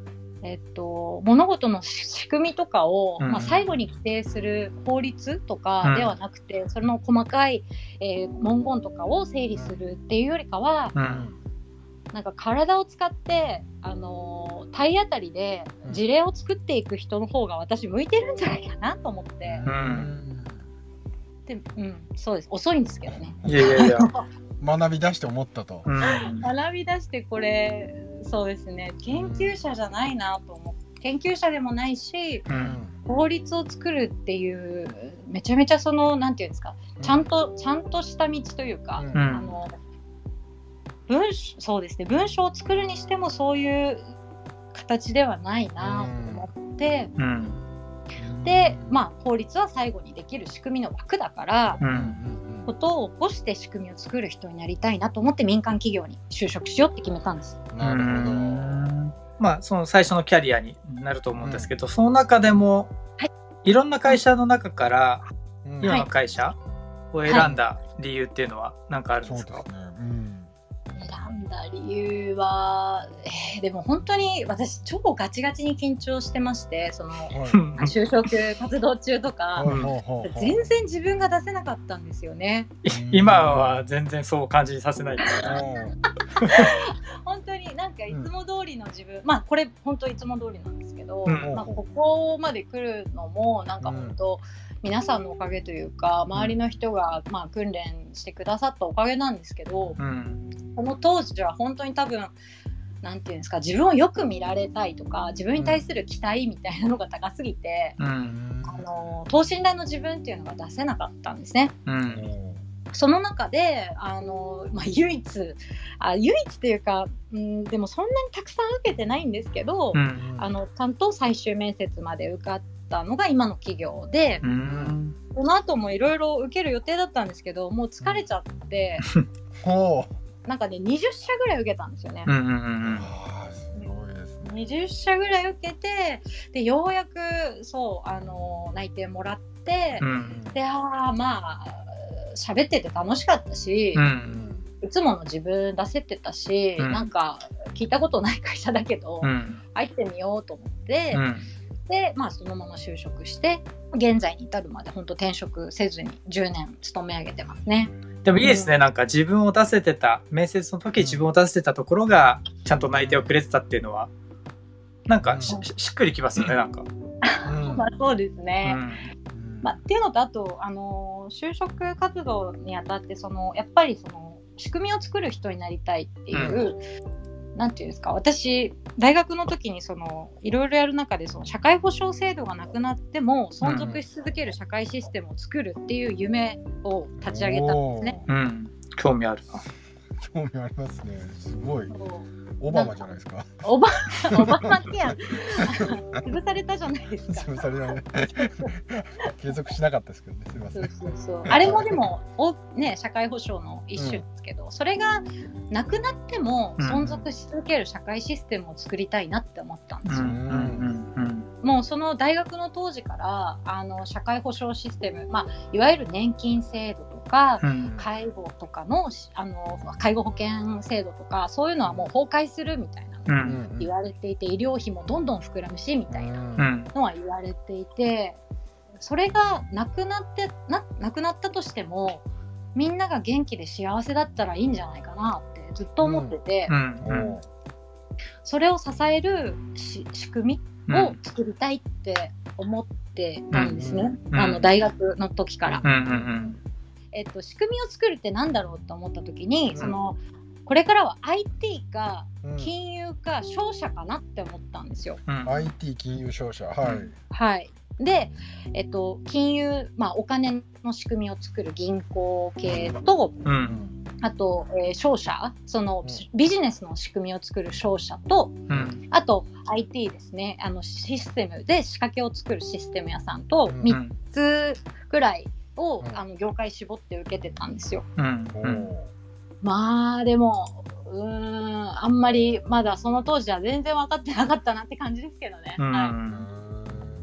えっと、物事のし仕組みとかを、うん。まあ、最後に規定する法律とうん。かではなくて、それの細かい、えー文言とかを整理するっていうよりかは、うんなんか体を使って、あのー体当たりで事例を作っていく人の方が私向いてるんじゃないかなと思って、うん。でうん、そうです。遅いんですけどね。いやいやいや。学び出して思ったと。うん。学び出してこれそうですね。研究者じゃないなと思って。研究者でもないしうん。法律を作るっていうめちゃめちゃそのなんていうんですか。ちゃんとちゃんとした道というか、うん。あの文章そうですね文章を作るにしてもそういう形ではないなと思っってうん。で、まあ、法律は最後にできる仕組みの枠だから、う。うんんことを起こして仕組みを作る人になりたいなと思って民間企業に就職しようって決めたんです。なるほど。うんまあ、その最初のキャリアになると思うんですけど、その中でも、、はいろんな会社の中から、うん今の会社を選んだ理由っていうのは何かあるんそうですか、。うん選んだ理由は、えーでも本当に私超ガチガチに緊張してましてそのはい。就職活動中とか全然自分が出せなかったんですよね。今は全然そう感じさせない。です。う ん本当になんかいつも通りの自分、まあこれ本当いつも通りなんですけど、うんまあ、ここまで来るのもなんか本当、皆さんのおかげというか周りの人がまあ訓練してくださったおかげなんですけど、うん。この当時は本当に多分なんていうんですか自分をよく見られたいとか自分に対する期待みたいなのが高すぎて、うん。あの等身大の自分っていうのが出せなかったんですね。うん。その中であの、まあ、唯一あ唯一っていうか、うん、でもそんなにたくさん受けてないんですけど、うん。あのちゃんと最終面接まで受かったのが今の企業で、うん。この後もいろいろ受ける予定だったんですけどもう疲れちゃって、ほなんかね20社ぐらい受けたんですよね。うん。うん。うあーすごいですね。20社ぐらい受けてでようやくそうあの内定もらって、うん。でああまあ喋ってて楽しかったし、う。うんんいつもの自分出せてたし、うんなんか聞いたことない会社だけど、うん。入ってみようと思って、うん。でまあそのまま就職して現在に至るまで本当転職せずに10年勤め上げてますね。でもいいですね。なんか自分を出せてた、面接の時自分を出せてたところが、ちゃんと内定をくれてたっていうのは、なんかしっくりきますよね、なんか。う んまあそうですうね、ん。まあ、っていうのとあと、あの就職活動にあたってそのやっぱりその仕組みを作る人になりたいっていう、なんていうんですか私大学の時にそのいろいろやる中でその社会保障制度がなくなっても存続し続ける社会システムを作るっていう夢を立ち上げたんですね。うん。興味あるな。興味ありますね。すごい。オバマじゃないですか。オバオバマケア潰されたじゃないですか。潰されない。継続しなかったですけどね。すみませ。そうんそうそうあれもでもお、ね、社会保障の一種ですけど、それがなくなってもうん存続し続ける社会システムを作りたいなって思ったんですよ。うん。うん。うん。もうその大学の当時からあの社会保障システム、まあ、いわゆる年金制度とか、うん。介護とかのしあの介護保険制度とかそういうのはもう崩壊するみたいなう。うんん言われていて医療費もどんどん膨らむしみたいなうん。のは言われていてそれがなくなってななくなったとしてもみんなが元気で幸せだったらいいんじゃないかなってずっと思ってて、それを支えるし仕組みを作りたいって思ってたんですね、うんあの大学の時から。うん。うん。えっと、仕組みを作るってなんだろうと思った時に、うんそのこれからは IT かうん金融か商社かなって思ったんですよ。うん。IT 金融商社はい。はい、で、えっと、金融、まあ、お金の仕組みを作る銀行系とうん。あと、えー商社そのうんビジネスの仕組みを作る商社とうん。あと IT ですねあのシステムで仕掛けを作るシステム屋さんとうん3つぐらいを、うんあの業界絞って受けてたんですよ。うん。おうん。ーまあでもうーんあんまりまだその当時は全然分かってなかったなって感じですけどね。うん。はい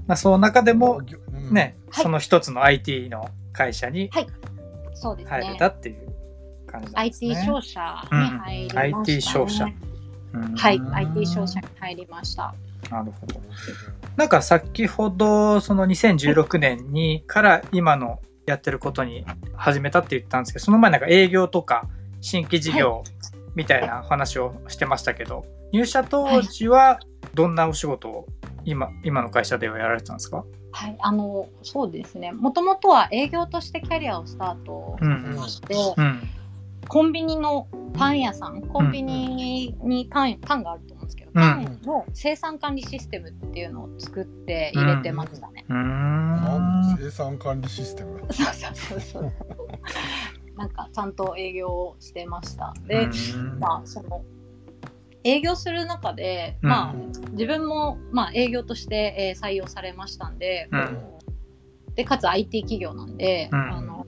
まあ、その中でも、うん。ね、はい。その一つの IT の会社にそうですね。入れた。っていう感じなんですね。IT 商社に入りました、ね。IT 商社。うん。はい、IT 商社に入りました。なるほど。なんか先ほどその2016年にから今のやってることに始めたって言ったんですけど、その前なんか営業とか新規事業みたいな話をしてましたけど、入社当時はどんなお仕事を今今の会社ではやられてたんですか？はい、あのそうですね。もともとは営業としてキャリアをスタートさせまして、うん。コンビニのパン屋さん、コンビニにパンパンがあると思うんですけど、うんパンの生産管理システムっていうのを作って入れてましたね。うーん。生産管理システム？そうそうそうそう。なんかちゃんと営業をしてました。で、うんまあその営業する中で、うん。まあ自分も、まあ、営業として、えー採用されましたんで,、うん。でかつ IT 企業なんで、うん。あの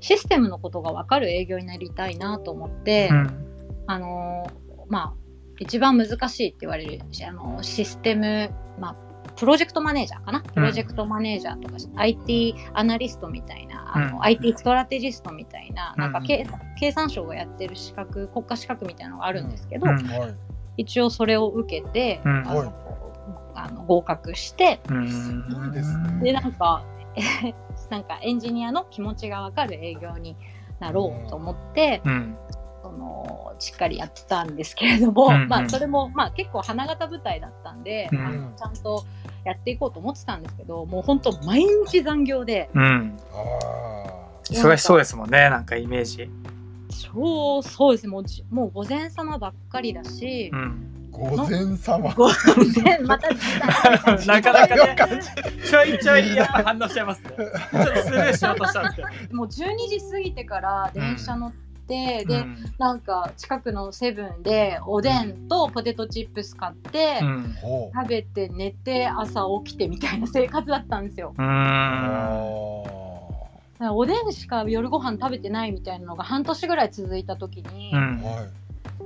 システムのことが分かる営業になりたいなと思って、うん。あのまあ一番難しいって言われるあのシステム、まあ、プロジェクトマネージャーかな、プロジェクトマネージャーとか IT アナリストみたいなあの、うん IT ストラテジストみたいななんかうん経,、経産省がやってる資格国家資格みたいなのがあるんですけど、一応それを受けて、うん。あのはい。あの合格してうん。すごいですね。でなんか なんかエンジニアの気持ちが分かる営業になろうと思って、うん。そのしっかりやってたんですけれども、うん。うん。まあ、それも、まあ、結構花形舞台だったんで、うん。あのちゃんとやっていこうと思ってたんですけどもう本当毎日残業で。うん。あ忙しそうですもんねなんかイメージ。超そうです。もうじもう午前様ばっかりだし。う、ん。ー午前様。午前またなかなかねちょいちょいやっぱ反応しちゃいますね。ちょっとスルーしようとしたんですけど。もう12時過ぎてから電車乗って、でうん。なんか近くのセブンでおでんとポテトチップス買って、うん。食べて寝て朝起きてみたいな生活だったんですよ。おでんしか夜ご飯食べてないみたいなのが半年ぐらい続いた時に、うん。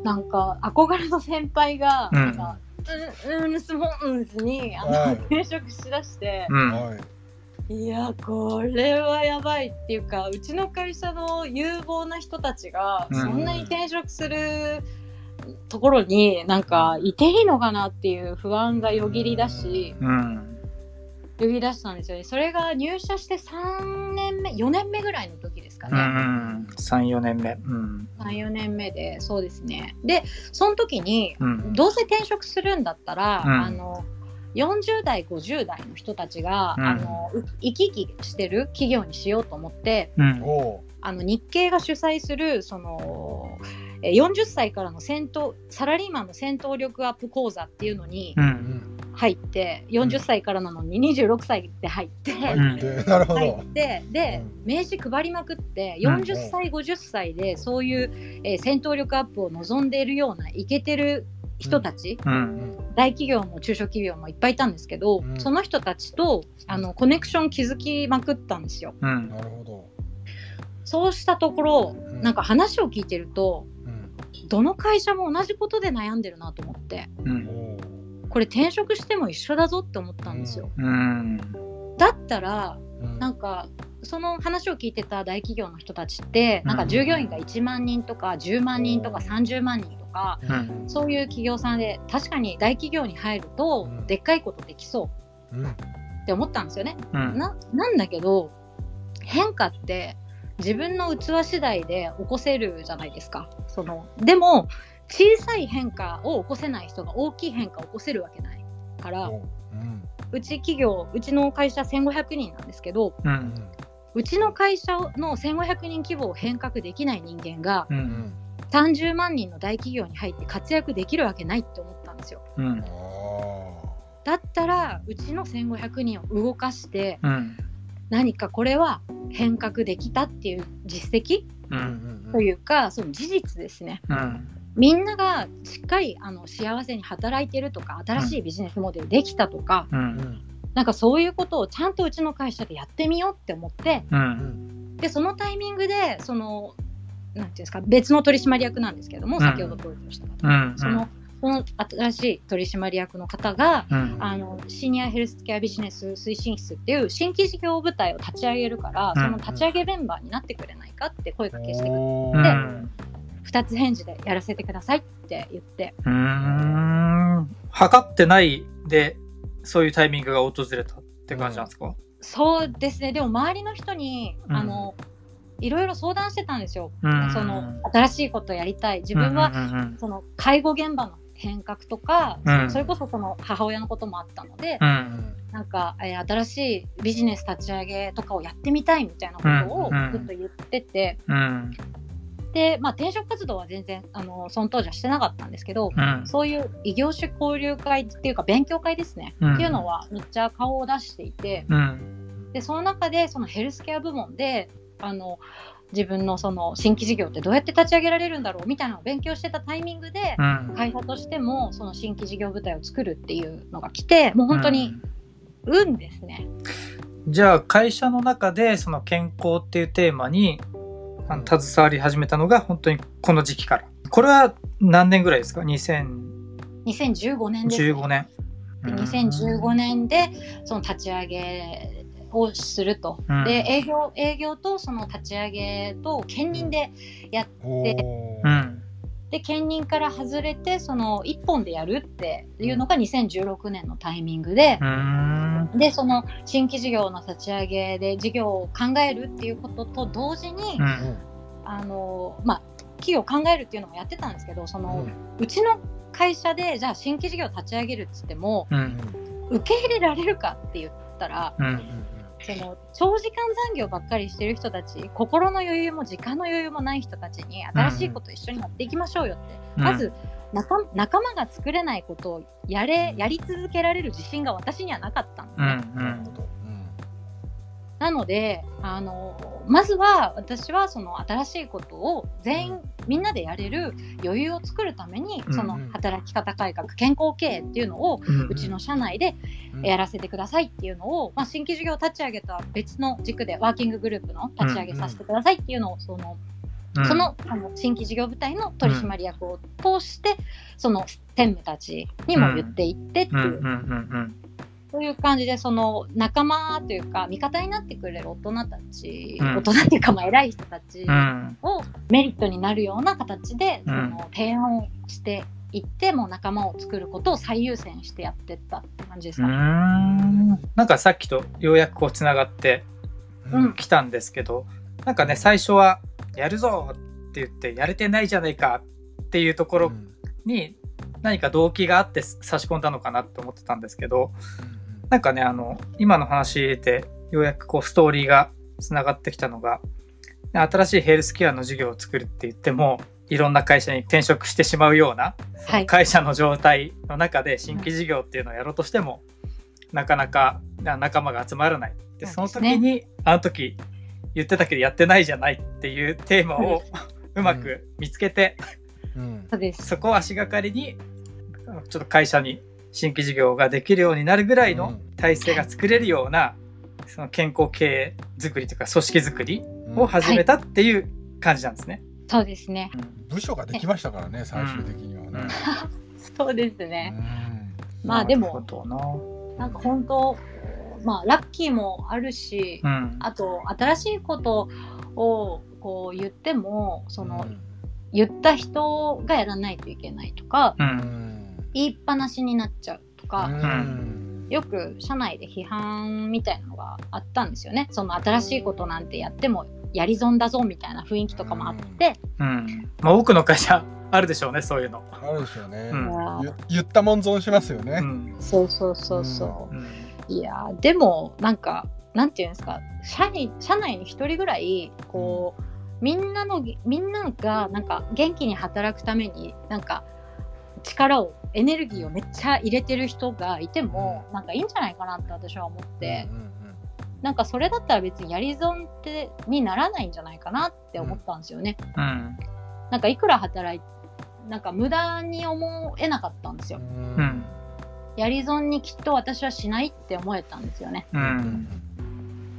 なんか憧れの先輩が、うん。なんかうんうんスモンズにあの、はい。転職しだして、うん。はいいやこれはやばいっていうかうちの会社の有望な人たちがうん。そんなに転職するところになんかいていいのかなっていう不安がよぎりだしうん。よぎり出したんですよね。それが入社して3年目4年目ぐらいの時ですかうね、ん34年目。うん。34年目でそうですね。でその時にうん。どうせ転職するんだったら、うん。あの40代50代の人たちが、うん。あのう生き生きしてる企業にしようと思ってうん。おあの日経が主催するそのえー40歳からの戦闘サラリーマンの戦闘力アップ講座っていうのにううん。ん入って、40歳からなのに26歳で入って、入ってなるほ入どってで名刺配りまくってうん。40歳50歳でそういう、えー戦闘力アップを望んでいるようなイケてる人たち、ううん。ん大企業も中小企業もいっぱいいたんですけど、うん。その人たちとあのコネクション築きまくったんですよ。うん。なるほど。そうしたところうん。なんか話を聞いてるとうん。どの会社も同じことで悩んでるなと思ってこれ転職しても一緒だぞって思ったんですよ。うん。だったらうん。なんかその話を聞いてた大企業の人たちってなんか従業員が1万人とか10万人とか30万人とかうん。そういう企業さんで確かに大企業に入るとうん。でっかいことできそう。うん。って思ったんですよね。うん。ななんだけど変化って自分の器次第で起こせるじゃないですか。そのでも小さい変化を起こせない人が大きい変化を起こせるわけないからおう。ち企業うちの会社1500人なんですけどううん。んうちの会社の1500人規模を変革できない人間がううんん30万人の大企業に入って活躍できるわけないって思ったんですよ。うん。あだったらうちの1500人を動かしてうん。何かこれは変革できたっていう実績？というかその事実ですね。うん。みんながしっかりあの幸せに働いてるとか新しいビジネスモデルできたとか、ううんん。なんかそういうことをちゃんとうちの会社でやってみようって思ってううんん。でそのタイミングでそのなんていうんですか別の取締役なんですけども、うん。先ほど登場した方、うん。そのその新しい取締役の方がうん。あのシニアヘルスケアビジネス推進室っていう新規事業部隊を立ち上げるから、うん。その立ち上げメンバーになってくれないかって声かけしてくれてうん。2つ返事でやらせてくださいって言って。うーん。測ってないでそういうタイミングが訪れたって感じなんですか、そうですね。でも周りの人に、うん。あのいろいろ相談してたんですよ、うん。その新しいことをやりたい。自分は、うんうんその介護現場の変革とか、うん。それこそその母親のこともあったので、なんか、えー新しいビジネス立ち上げとかをやってみたいみたいなことをうん。ずっと言ってて、うん。で、まあ、転職活動は全然あのその当時はしてなかったんですけど、うん。そういう異業種交流会っていうか勉強会ですね、うん。っていうのはめっちゃ顔を出していて。うん。でその中でそのヘルスケア部門であの自分のその新規事業ってどうやって立ち上げられるんだろうみたいなのを勉強してたタイミングで、うん会社としてもその新規事業部隊を作るっていうのが来てもう本当に運ですね。じゃあ会社の中でその健康っていうテーマにあの携わり始めたのが本当にこの時期から。これは何年ぐらいですか ?2015 2015年です、ね。年。で2015年でその立ち上げをすると、うんで営業営業とその立ち上げと兼任でおーうん。で兼任から外れてその1本でやるっていうのが2016年のタイミングでう、ん。でその新規事業の立ち上げで事業を考えるっていうことと同時に、うん。あのまあ企業を考えるっていうのもやってたんですけどその、ううちの会社でじゃあ新規事業を立ち上げるっつってもうん。受け入れられるかって言ったらうん。うんその長時間残業ばっかりしてる人たち心の余裕も時間の余裕もない人たちに新しいこと一緒にやっていきましょうよって、うん。まず仲仲間が作れないことをやれやり続けられる自信が私にはなかったんですうね。ん。なるほど。なのであのまずは私はその新しいことを全員、うんみんなでやれる余裕を作るために、うんその働き方改革健康経営っていうのをうちの社内でうん。やらせてくださいっていうのを、まあ、新規事業を立ち上げた別の軸でワーキンググループの立ち上げさせてくださいっていうのをそのうん。そのあの新規事業部隊の取締役を通して、その専務たちにも言っていってっていう。そういう感じでその仲間というか味方になってくれる大人たち、うん大人っていうかまあ偉い人たちうん。をメリットになるような形で、うんその提案をしていってもう仲間を作ることを最優先してやってったって感じですうかね。ん。なんかさっきとようやくこうつながってうんきたんですけど、なんかね、最初は、やるぞって言って、やれてないじゃないかっていうところに何か動機があって差し込んだのかなって思ってたんですけど、なんかね、あの、今の話でようやくこうストーリーがつながってきたのが、新しいヘルスケアの事業を作るって言っても、いろんな会社に転職してしまうような、はい。会社の状態の中で新規事業っていうのをやろうとしても、なかなかな仲間が集まらない。で、その時に、あの時言ってたけどやってないじゃないっていうテーマをうまく見つけて、うん。そこを足がかりに、ちょっと会社に新規事業ができるようになるぐらいの体制が作れるような、その健康経営作りというか組織作りを始めたっていう感じなんですね。そうですね。部署ができましたからね最終的にはね。そうですね。うんまあでもなんか本当、まあラッキーもあるし、な。うん。あと新しいことをこう言っても、その、うん言った人がやらないといけないとか、う。うんん言いっぱなしになっちゃうとか、うんよく社内で批判みたいなのがあったんですよね。その新しいことなんてやってもやり損だぞみたいな雰囲気とかもあって、うん。まあ多くの会社あるでしょうね、そういうの。あるでしょうね。うんゆ言ったもん損しますようね。ん。そうそうそうそう。うんいやーでもなんかなんていうんですか社に社内に一人ぐらいこう、みんなのみんながなんか元気に働くためになんか力をエネルギーをめっちゃ入れてる人がいても、なんかいいんじゃないかなって私は思って、うんうんなんかそれだったら別にやり損ってにならないんじゃないかなって思ったんですよね。うん。なんかいくら働いなんか無駄に思えなかったんですよ。うんうんやり損にきっと私はしないって思えたんですよね。う。うんん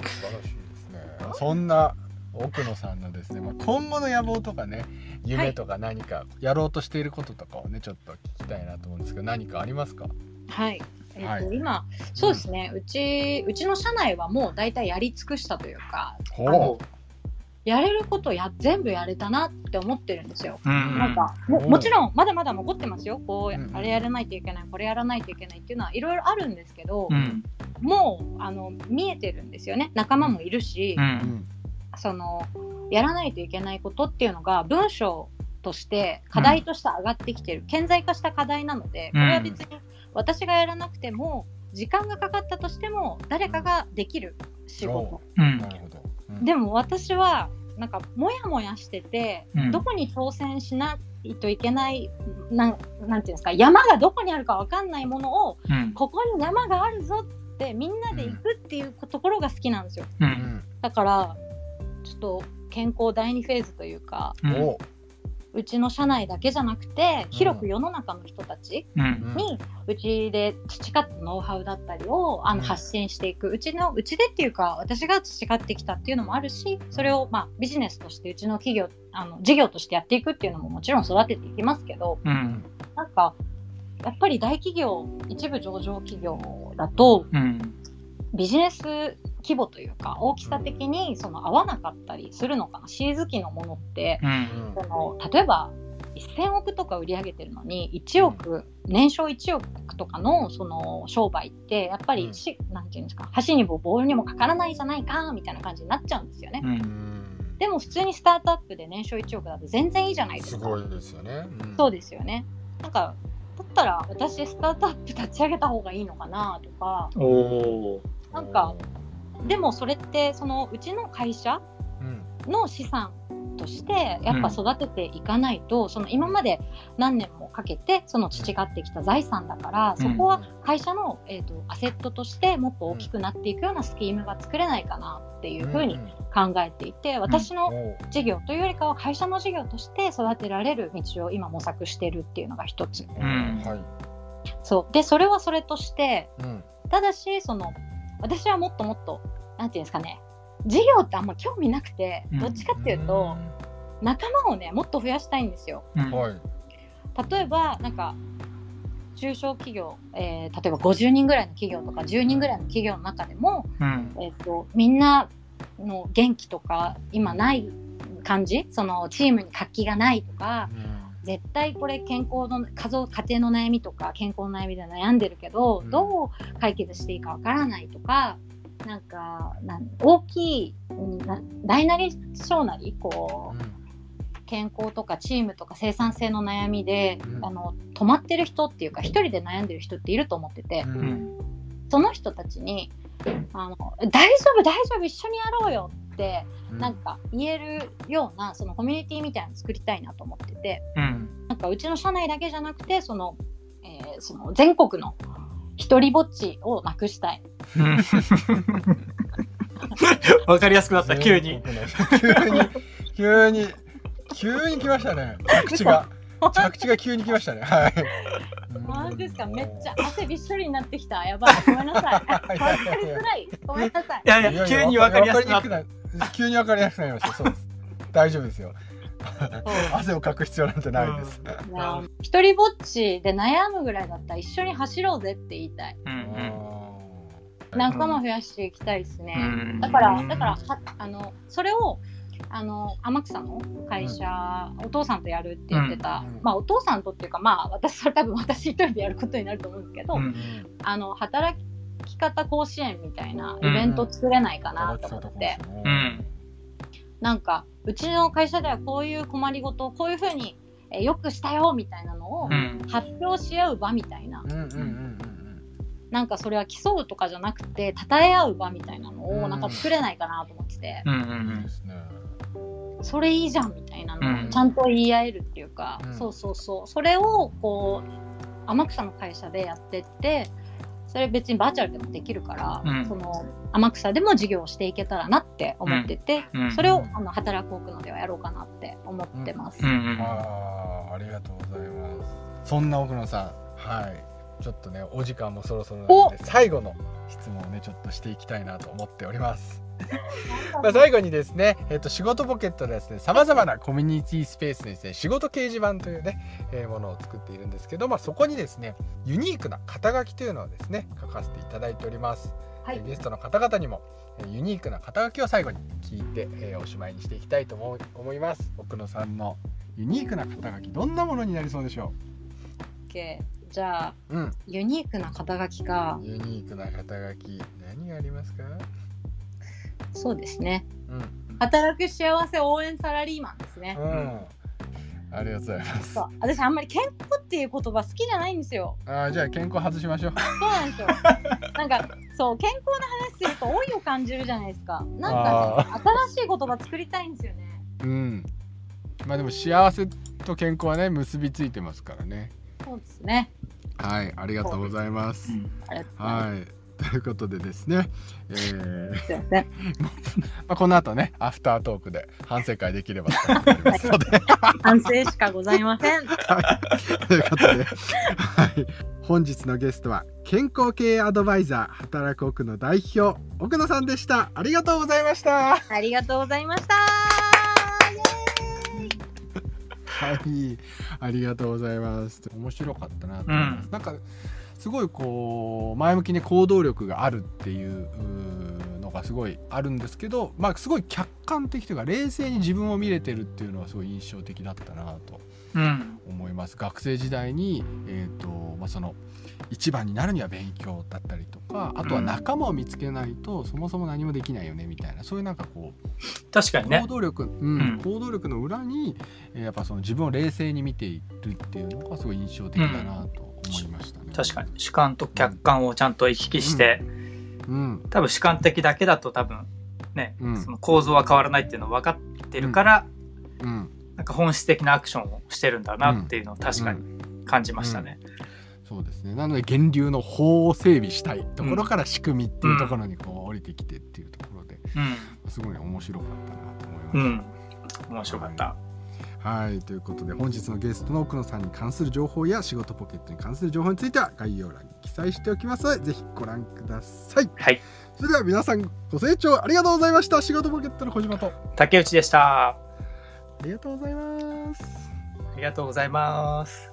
素晴らしいですね。そんな奥野さんのですね、まあ、今後の野望とかね夢とか何かやろうとしていることとかをねちょっと聞きたいなと思うんですけど何かありますか？はい。えっとはい今そうですね、うちうちの社内はもう大体やり尽くしたというかほおうやれることや全部やれたなって思ってるんですよ。うん。なんかもうんもちろんまだまだ残ってますよこう、うんあれやらないといけないこれやらないといけないっていうのはいろいろあるんですけど、うん。もうあの見えてるんですよね仲間もいるし、う。うんんそのやらないといけないことっていうのが文章として課題として上がってきてる、顕在化した課題なのでこれは別に私がやらなくても時間がかかったとしても誰かができる仕事うんな。るほど。うんでも私はなんかモヤモヤしてて、うんどこに挑戦しないといけないなんなんていうんですか山がどこにあるかわかんないものをうん。ここに山があるぞってみんなで行くっていうところが好きなんですよう。うんんだからちょっと健康第2フェーズというかうん。お。うちの社内だけじゃなくて広く世の中の人たちうん。にうちで培ったノウハウだったりをあのうん。発信していく。うちのうちでっていうか私が培ってきたっていうのもあるしそれをまあビジネスとしてうちの企業あの事業としてやっていくっていうのももちろん育てていきますけどうん。なんかやっぱり大企業一部上場企業だとうん。ビジネス規模というか大きさ的にその合わなかったりするのかな。シーズ期のものってうん。その例えば1000億とか売り上げてるのに1億、年商1億とかのその商売ってやっぱりし、なんていうんですか箸にもボールにもかからないじゃないかみたいな感じになっちゃうんですよね。ううん。んでも普通にスタートアップで年商1億だと全然いいじゃないですか。すごいですよね、うん。そうですよね。なんかだったら私スタートアップ立ち上げた方がいいのかなとかなんかでもそれってそのうちの会社うんの資産としてやっぱ育てていかないと、その今まで何年もかけてその培ってきた財産だから、うん。そこは会社の、えー、とアセットとしてもっと大きくなっていくようなスキームが作れないかなっていうふうに考えていて、私のお事業というよりかは会社の事業として育てられる道を今模索してるっていうのが一つ。ん。はい、そう。でそれはそれとしてうん。ただしその私はもっともっとなんていうんですかね事業ってあんま興味なくてうん。どっちかっていうと、仲間をねもっと増やしたいんですよ。例えばなんか中小企業、えー例えば50人ぐらいの企業とか10人ぐらいの企業の中でも、うん。えー、とみんなの元気とか今ない感じ？そのチームに活気がないとか絶対これ健康の家族家庭の悩みとか健康の悩みで悩んでるけど、うん。どう解決していいかわからないとかなんか大きい大なり小なりこう健康とかチームとか生産性の悩みで、うん。あの止まってる人っていうか一人で悩んでる人っていると思ってて、うん。うんその人たちにあの「大丈夫大丈夫一緒にやろうよ」ってうん。なんか言えるようなそのコミュニティみたいなの作りたいなと思ってて。うん。なんかうちの社内だけじゃなくてその,、えーその全国の一人ぼっちをなくしたい。わかりやすくなった急に。急に急に急に来ましたね。着地が着地が急に来ましたね。はい。マジですか？めっちゃ汗びっしょりになってきた。やばい。ごめんなさい。わかりづらい。ごめんなさい。いやいや急にわかりやすくな急にわかりやすくなりました。そうです。大丈夫ですよ。汗をかく必要なんてないです、一人ぼっちで悩むぐらいだったら一緒に走ろうぜって言いたい。うん仲間増やしていきたいですね、うん。だからだからはあのそれをあの天草の会社、お父さんとやるって言ってた、うん。まあお父さんとっていうかまあ私それ多分私一人でやることになると思うんですけど、うんあの働き方甲子園みたいなイベント作れないかなと思って、うん。なんかうちの会社ではこういう困りごとをこういうふうに、えーよくしたよみたいなのをうん。発表し合う場みたいな、うんうんうんうんなんかそれは競うとかじゃなくて称え合う場みたいなのうんをなんか作れないかなと思ってて、うんううん。いいんですねそれいいじゃんみたいなうん。のをちゃんと言い合えるっていうか、うん。そうそうそう。それをこう天草の会社でやってってそれ別にバーチャルでもできるから、うん。その天草でも事業をしていけたらなって思ってて、うん。それをあの働く奥のではやろうかなって思ってます。うん。うん。あーありがとうございます。そんな奥野さん。はいちょっとねお時間もそろそろなので最後の質問をねちょっとしていきたいなと思っております。まあ、最後にですね、えっと仕事ポケットでですね、さまざまなコミュニティスペースでですね、仕事掲示板というね、えーものを作っているんですけど、まあ、そこにですね、ユニークな肩書きというのをですね、書かせていただいております。はい。えーゲストの方々にも、えーユニークな肩書きを最後に聞いて、えーおしまいにしていきたいと思う思います。奥野さんのユニークな肩書き、どんなものになりそうでしょ OK じゃあううん、ユニークな肩書きかユニークな肩書き、何がありますか？そうですねうん、働く幸せ応援サラリーマンですね。うん、ありがとうございます。私あんまり健康っていう言葉好きじゃないんですよ。あーじゃあ健康外しましょう。そうなんですよ。なんかそう健康な話すると老いを感じるじゃないですか。なんか、ね、新しい言葉作りたいんですよね。うん。まあでも幸せと健康はね結びついてますからね。そうですね。はい、ありがとうございます。はい。ということでですね、えーません。まあ、この後ねアフタートークで反省会できればと思いますので 反省しかございません。はい、ということで、はい、本日のゲストは健康経営アドバイザー働く奥の代表奥野さんでしたありがとうございましたありがとうございました。はいありがとうございます面白かったなと思います、なんかすごいこう前向きに行動力があるっていうのがすごいあるんですけどまあすごい客観的というか冷静に自分を見れてるっていうのはすごい印象的だったなとうん。思います。学生時代に、えーとまあ、その一番になるには勉強だったりとかあとは仲間を見つけないとそもそも何もできないよねみたいなそういうなんかこう確かにね。行。動力、うんうん。行動力の裏に、えーやっぱその自分を冷静に見ているっていうのがすごい印象的だなと思いましたね。確かに。主観と客観をちゃんと行き来して、うん。多分主観的だけだと多分、ね、うん。その構造は変わらないっていうの分かってるから、うんなんか本質的なアクションをしてるんだなっていうのを確かに感じましたね。そうですねなので源流の法を整備したいところから仕組みっていうところにこう降りてきてっていうところでうん。すごい面白かったなと思いました。うん。面白かった。はいということで本日のゲストの奥野さんに関する情報や仕事ポケットに関する情報については概要欄に記載しておきますのでぜひご覧くださいはい。それでは皆さんご清聴ありがとうございました仕事ポケットの小島と竹内でした。ありがとうございますありがとうございます。